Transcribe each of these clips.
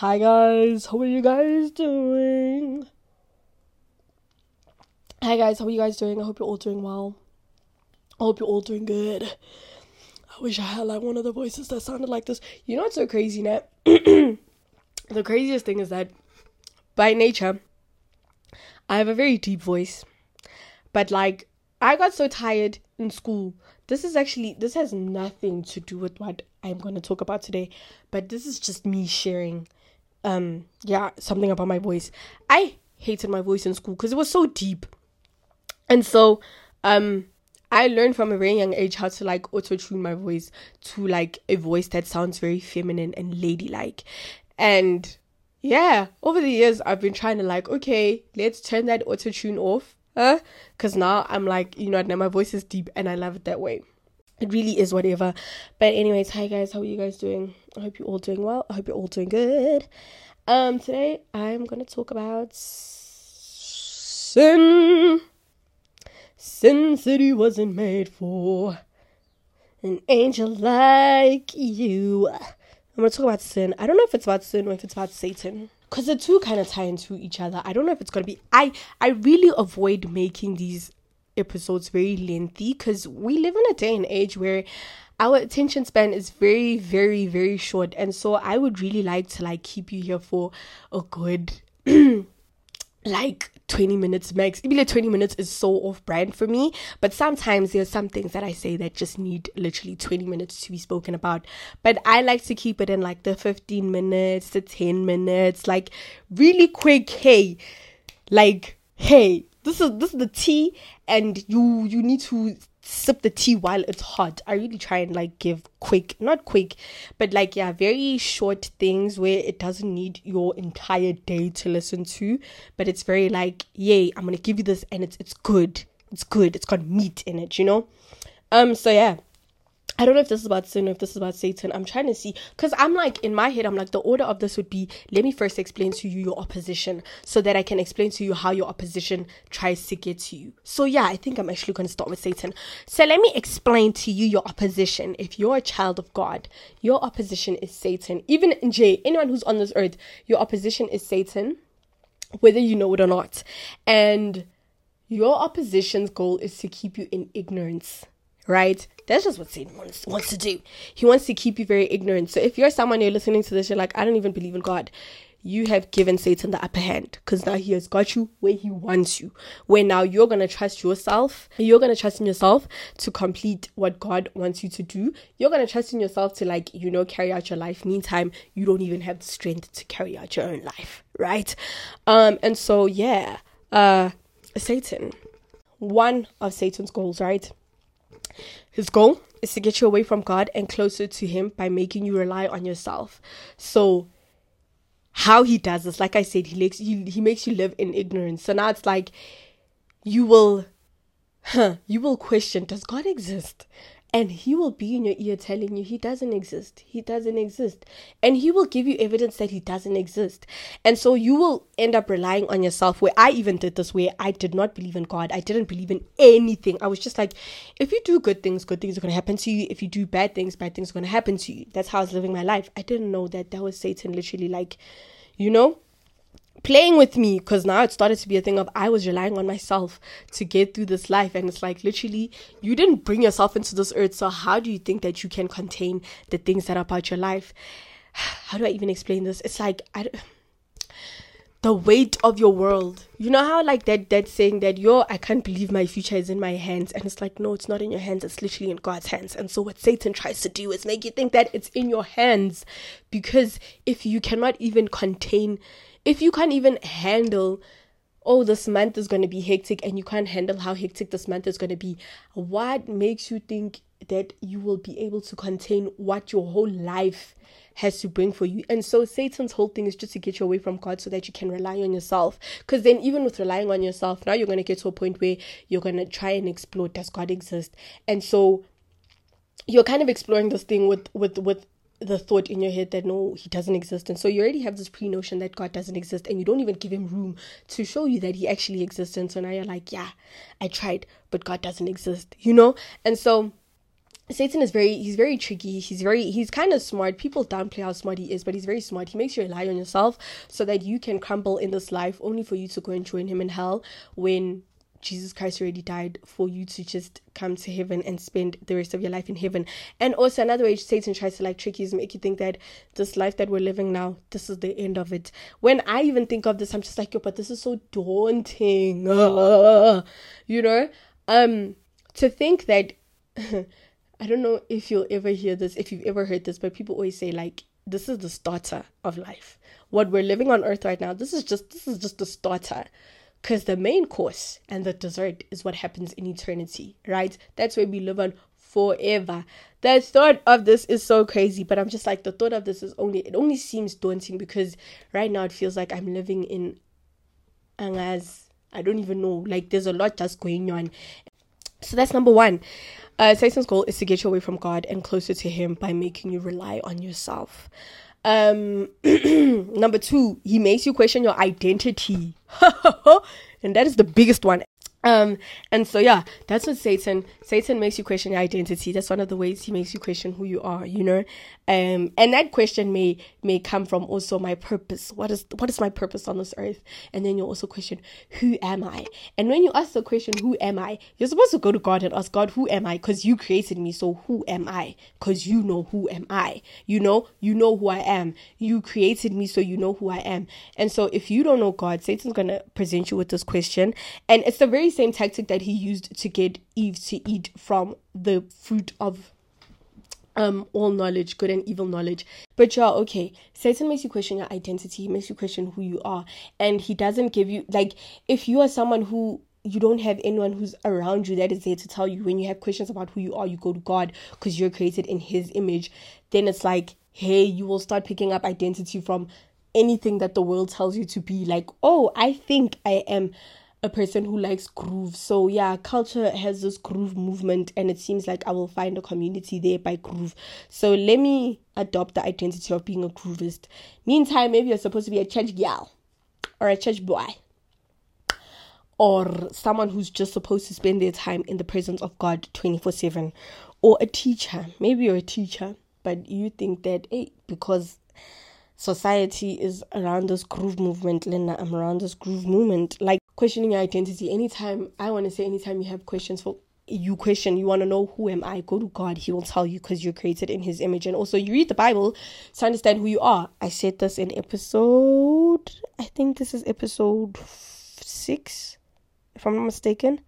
Hi guys, how are you guys doing? Hi guys, how are you guys doing? I hope you're all doing well. I hope you're all doing good. I wish I had like one of the voices that sounded like this. You know what's so crazy, Nat? the craziest thing is that by nature, I have a very deep voice. But like I got so tired in school. This is actually this has nothing to do with what I'm going to talk about today, but this is just me sharing um yeah, something about my voice. I hated my voice in school because it was so deep. And so um I learned from a very young age how to like auto tune my voice to like a voice that sounds very feminine and ladylike. And yeah, over the years I've been trying to like, okay, let's turn that auto tune off huh? Because now I'm like, you know, now my voice is deep and I love it that way. It really is whatever. But anyways, hi guys, how are you guys doing? I hope you're all doing well. I hope you're all doing good. Um, today I'm gonna talk about sin. Sin City wasn't made for an angel like you. I'm gonna talk about sin. I don't know if it's about sin or if it's about Satan because the two kind of tie into each other. I don't know if it's gonna be. I I really avoid making these episodes very lengthy because we live in a day and age where our attention span is very very very short and so i would really like to like keep you here for a good like 20 minutes max. Even like 20 minutes is so off brand for me. But sometimes there's some things that I say that just need literally 20 minutes to be spoken about. But I like to keep it in like the 15 minutes to 10 minutes, like really quick. Hey, like, hey, this is this is the tea, and you you need to sip the tea while it's hot. I really try and like give quick, not quick, but like yeah, very short things where it doesn't need your entire day to listen to, but it's very like, yay, I'm gonna give you this and it's it's good. It's good. It's got meat in it, you know? Um, so yeah. I don't know if this is about sin or if this is about Satan. I'm trying to see because I'm like in my head, I'm like the order of this would be let me first explain to you your opposition so that I can explain to you how your opposition tries to get to you. So yeah, I think I'm actually going to start with Satan. So let me explain to you your opposition. If you're a child of God, your opposition is Satan. Even in J, anyone who's on this earth, your opposition is Satan, whether you know it or not. And your opposition's goal is to keep you in ignorance right? That's just what Satan wants, wants to do. He wants to keep you very ignorant. So if you're someone you're listening to this, you're like, I don't even believe in God. You have given Satan the upper hand because now he has got you where he wants you. Where now you're to trust yourself. You're to trust in yourself to complete what God wants you to do. You're to trust in yourself to, like, you know, carry out your life. Meantime, you don't even have the strength to carry out your own life, right? Um, and so, yeah, uh, Satan, one of Satan's goals, right? His goal is to get you away from God and closer to Him by making you rely on yourself. So, how he does this, like I said, he makes you he makes you live in ignorance. So now it's like you will, huh? You will question: Does God exist? And he will be in your ear telling you he doesn't exist. He doesn't exist. And he will give you evidence that he doesn't exist. And so you will end up relying on yourself where i even did this where i did not believe in god. I didn't believe in anything. I was just like if you do good things good things are going to happen to you. If you do bad things bad things are going to happen to you. That's how i was living my life. I didn't know that that was satan literally like you know playing with me because now it started to be a thing of I was relying on myself to get through this life. And it's like literally, you didn't bring yourself into this earth. So, how do you think that you can contain the things that are about your life? How do I even explain this? It's like, I the weight of your world. You know how like that that saying that yo, I can't believe my future is in my hands. And it's like, no, it's not in your hands, it's literally in God's hands. And so what Satan tries to do is make you think that it's in your hands. Because if you cannot even contain if you can't even handle oh this month is going to be hectic and you can't handle how hectic this month is going to be what makes you think that you will be able to contain what your whole life has to bring for you. And so Satan's whole thing is just to get you away from God so that you can rely on yourself. Because then, even with relying on yourself, now you're going to get to a point where you're going to try and explore does God exist? And so you're kind of exploring this thing with with with the thought in your head that no, he doesn't exist. And so you already have this pre notion that God doesn't exist, and you don't even give him room to show you that he actually exists. And so now you're like, yeah, I tried, but God doesn't exist, you know? And so Satan is very he's very tricky. He's very he's kind of smart. People downplay how smart he is, but he's very smart. He makes you rely on yourself so that you can crumble in this life only for you to go and join him in hell when Jesus Christ already died for you to just come to heaven and spend the rest of your life in heaven. And also another way Satan tries to like trick you is make you think that this life that we're living now, this is the end of it. When I even think of this, I'm just like, yo, but this is so daunting. Uh, you know? Um to think that I don't know if you'll ever hear this, if you've ever heard this, but people always say like this is the starter of life. What we're living on earth right now, this is just this is just the starter. Cause the main course and the dessert is what happens in eternity, right? That's where we live on forever. The thought of this is so crazy, but I'm just like the thought of this is only it only seems daunting because right now it feels like I'm living in Angaz. I don't even know. Like there's a lot just going on. So that's number one. Uh, Satan's goal is to get you away from God and closer to Him by making you rely on yourself. Um, number two, he makes you question your identity. and that is the biggest one um, and so yeah, that's what Satan Satan makes you question your identity. That's one of the ways he makes you question who you are, you know. Um, and that question may may come from also my purpose. What is what is my purpose on this earth? And then you also question, who am I? And when you ask the question, who am I? You're supposed to go to God and ask God, who am I? Because you created me, so who am I? Because you know who am I. You know, you know who I am. You created me, so you know who I am. And so if you don't know God, Satan's gonna present you with this question, and it's the very same tactic that he used to get Eve to eat from the fruit of um all knowledge, good and evil knowledge. But yeah, okay. Satan makes you question your identity, he makes you question who you are. And he doesn't give you like if you are someone who you don't have anyone who's around you that is there to tell you when you have questions about who you are, you go to God because you're created in his image, then it's like, hey, you will start picking up identity from anything that the world tells you to be like, oh, I think I am a person who likes groove. So yeah, culture has this groove movement and it seems like I will find a community there by groove. So let me adopt the identity of being a groovist. Meantime, maybe you're supposed to be a church gal or a church boy or someone who's just supposed to spend their time in the presence of God 24 7 or a teacher. Maybe you're a teacher, but you think that, hey, because society is around this groove movement, Linda, I'm around this groove movement. Like questioning your identity. Anytime, I want to say, anytime you have questions for you question, you want to know who am I, go to God. He will tell you because you're created in His image. And also, you read the Bible to understand who you are. I said this in episode, I think this is episode six, if I'm not mistaken.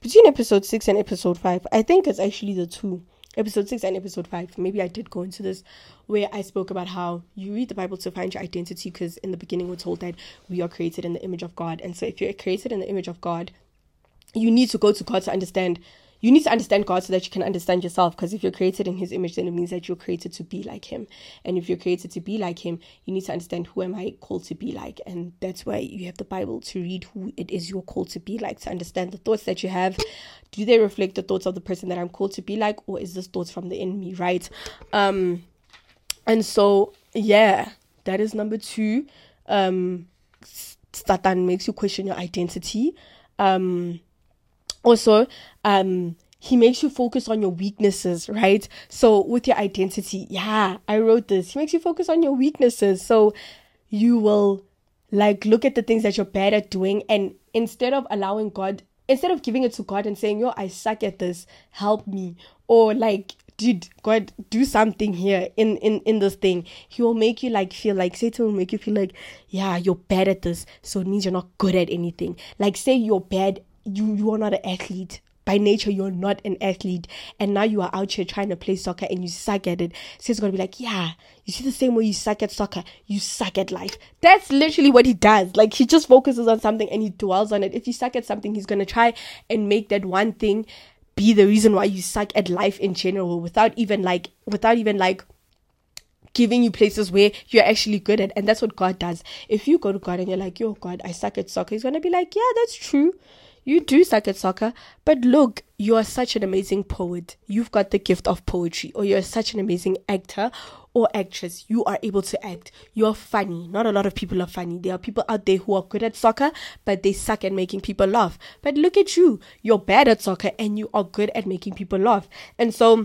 Between episode six and episode five, I think it's actually the two episode 6 and episode 5 maybe i did go into this where i spoke about how you read the bible to find your identity because in the beginning we're told that we are created in the image of god. And so if you're created in the image of god you need to go to god to understand you need to understand God so that you can understand yourself. Because if you're created in His image, then it means that you're created to be like Him. And if you're created to be like Him, you need to understand who am I called to be like. And that's why you have the Bible to read who it is you're called to be like, to understand the thoughts that you have. Do they reflect the thoughts of the person that I'm called to be like, or is this thoughts from the enemy, right? Um, and so yeah, that is number two. Um, Satan makes you question your identity. Um, also um he makes you focus on your weaknesses, right? So with your identity, yeah, I wrote this. He makes you focus on your weaknesses. So you will like look at the things that you're bad at doing and instead of allowing God instead of giving it to God and saying, Yo, I suck at this, help me, or like dude, God, do something here in, in, in this thing. He will make you like feel like Satan will make you feel like, yeah, you're bad at this, so it means you're not good at anything. Like say you're bad you you are not an athlete. By nature you're not an athlete. And now you are out here trying to play soccer and you suck at it. So it's gonna be like yeah you see the same way you suck at soccer you suck at life. That's literally what he does. Like he just focuses on something and he dwells on it. If you suck at something he's gonna try and make that one thing be the reason why you suck at life in general without even like without even like giving you places where you're actually good at. And that's what god does. If you go to god and you're like yo god i suck at soccer he's gonna be like yeah that's true you do suck at soccer, but look, you are such an amazing poet. You've got the gift of poetry, or you're such an amazing actor or actress. You are able to act. You're funny. Not a lot of people are funny. There are people out there who are good at soccer, but they suck at making people laugh. But look at you. You're bad at soccer and you are good at making people laugh. And so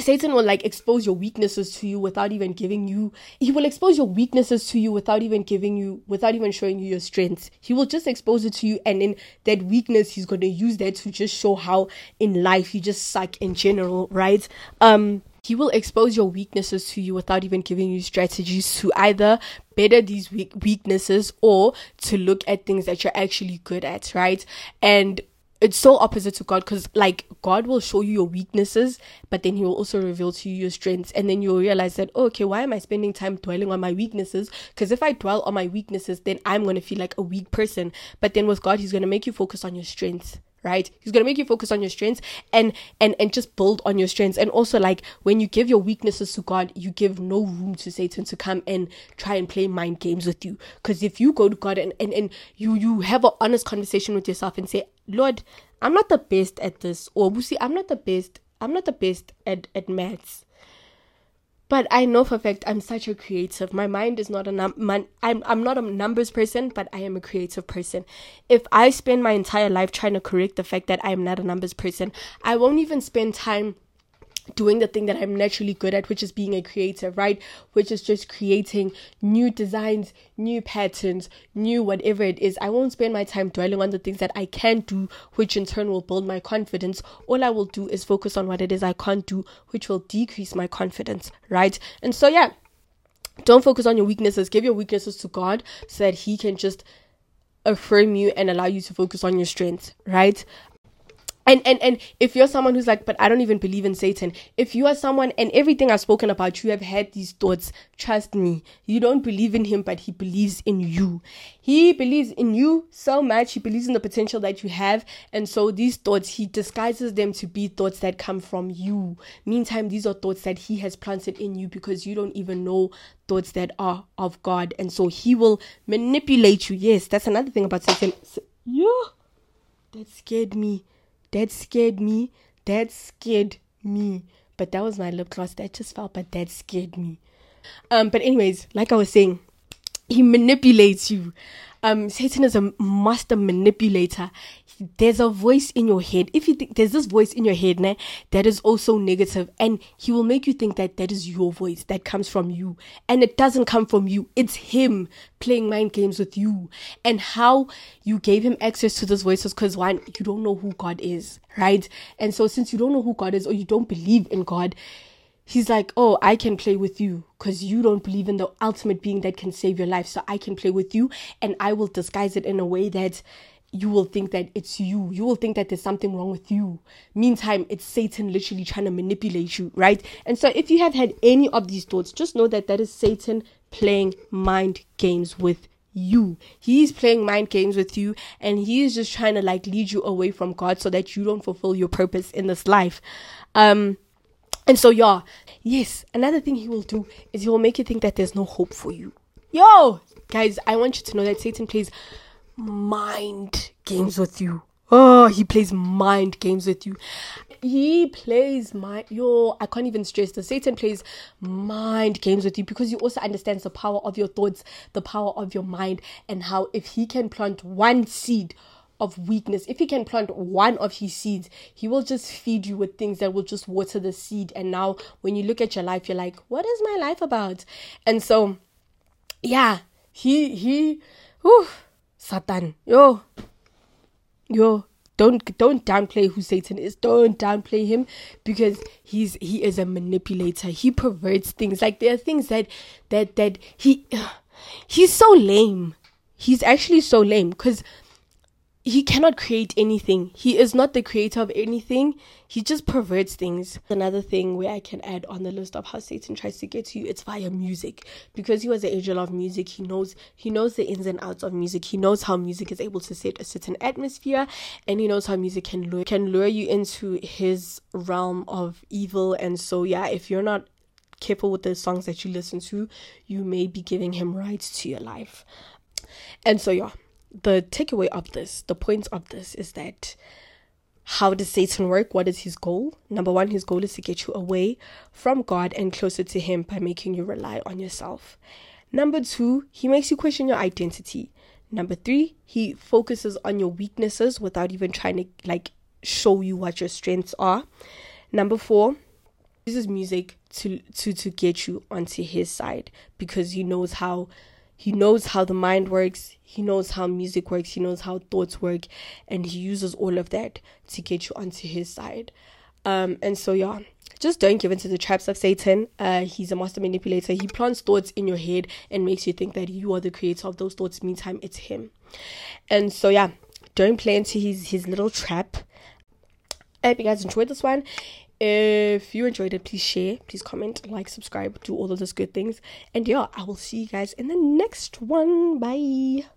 Satan will like expose your weaknesses to you without even giving you he will expose your weaknesses to you without even giving you without even showing you your strengths. He will just expose it to you and in that weakness he's going to use that to just show how in life you just suck in general, right? Um he will expose your weaknesses to you without even giving you strategies to either better these weak weaknesses or to look at things that you're actually good at, right? And it's so opposite to God because like God will show you your weaknesses, but then He will also reveal to you your strengths, and then you'll realize that oh, okay, why am I spending time dwelling on my weaknesses? Because if I dwell on my weaknesses, then I'm gonna feel like a weak person. But then with God, He's gonna make you focus on your strengths right he's going to make you focus on your strengths and and and just build on your strengths and also like when you give your weaknesses to god you give no room to satan to come and try and play mind games with you because if you go to god and, and and you you have an honest conversation with yourself and say lord i'm not the best at this or see i'm not the best i'm not the best at at maths but I know for a fact I'm such a creative. My mind is not a num- man, I'm I'm not a numbers person, but I am a creative person. If I spend my entire life trying to correct the fact that I am not a numbers person, I won't even spend time doing the thing that I'm naturally good at, which is being a creator, right? Which is just creating new designs, new patterns, new whatever it is. I won't spend my time dwelling on the things that I can do, which in turn will build my confidence. All I will do is focus on what it is I can't do, which will decrease my confidence, right? And so, yeah, don't focus on your weaknesses. Give your weaknesses to God so that He can just affirm you and allow you to focus on your strengths, right? And and and if you're someone who's like but i don't even believe in satan if you are someone and everything i've spoken about you have had these thoughts trust me you don't believe in him but he believes in you. He believes in you so much he believes in the potential that you have and so these thoughts he disguises them to be thoughts that come from you. Meantime these are thoughts that he has planted in you because you don't even know thoughts that are of god and so he will manipulate you. Yes that's another thing about satan. Yeah that scared me that scared me. That scared me. But that was my lip gloss. That just felt, but that scared me. Um, but anyways, like I was saying, he manipulates you. Um, Satan is a master manipulator there's a voice in your head. If you think there's this voice in your head né, that is also negative, and he will make you think that that is your voice that comes from you, and it doesn't come from you. It's him playing mind games with you, and how you gave him access to those voices because one, you don't know who God is, right? And so since you don't know who God is or you don't believe in God, he's like, Oh, I can play with you because you don't believe in the ultimate being that can save your life. So I can play with you and I will disguise it in a way that you will think that it's you. You will think that there's something wrong with you. Meantime, it's Satan literally trying to manipulate you, right? And so, if you have had any of these thoughts, just know that that is Satan playing mind games with you. He's playing mind games with you, and he is just trying to like lead you away from God so that you don't fulfill your purpose in this life. Um, and so, yeah, yes, another thing he will do is he will make you think that there's no hope for you. Yo, guys, I want you to know that Satan plays mind games with you. Oh, he plays mind games with you. He plays mind. Yo, I can't even stress the Satan plays mind games with you because he also understands the power of your thoughts, the power of your mind, and how if he can plant one seed of weakness, if he can plant one of his seeds, he will just feed you with things that will just water the seed. And now, when you look at your life, you're like, what is my life about? And so, yeah, he, he, whew, Satan. Yo. Yo. Don't don't downplay who Satan is. Don't downplay him because he's he is a manipulator. He perverts things. Like there are things that that that he he's so lame. He's actually so lame because he cannot create anything. He is not the creator of anything. He just perverts things. Another thing where I can add on the list of how Satan tries to get to you, it's via music. Because he was an angel of music, he knows he knows the ins and outs of music. He knows how music is able to set a certain atmosphere, and he knows how music can lure can lure you into his realm of evil. And so yeah, if you're not careful with the songs that you listen to, you may be giving him rights to your life. And so yeah the takeaway of this, the point of this is that how does Satan work? What is his goal? Number one, his goal is to get you away from God and closer to him by making you rely on yourself. Number two, he makes you question your identity. Number three, he focuses on your weaknesses without even trying to like show you what your strengths are. Number four, uses music to to to get you onto his side because he knows how he knows how the mind works he knows how music works he knows how thoughts work and he uses all of that to get you onto his side um and so yeah just don't give into the traps of Satan. Uh, he's a master manipulator. He plants thoughts in your head and makes you think that you are the creator of those thoughts. Meantime, it's him. And so, yeah, don't play into his his little trap. I hope you guys enjoyed this one. If you enjoyed it, please share, please comment, like, subscribe, do all of those good things. And yeah, I will see you guys in the next one. Bye.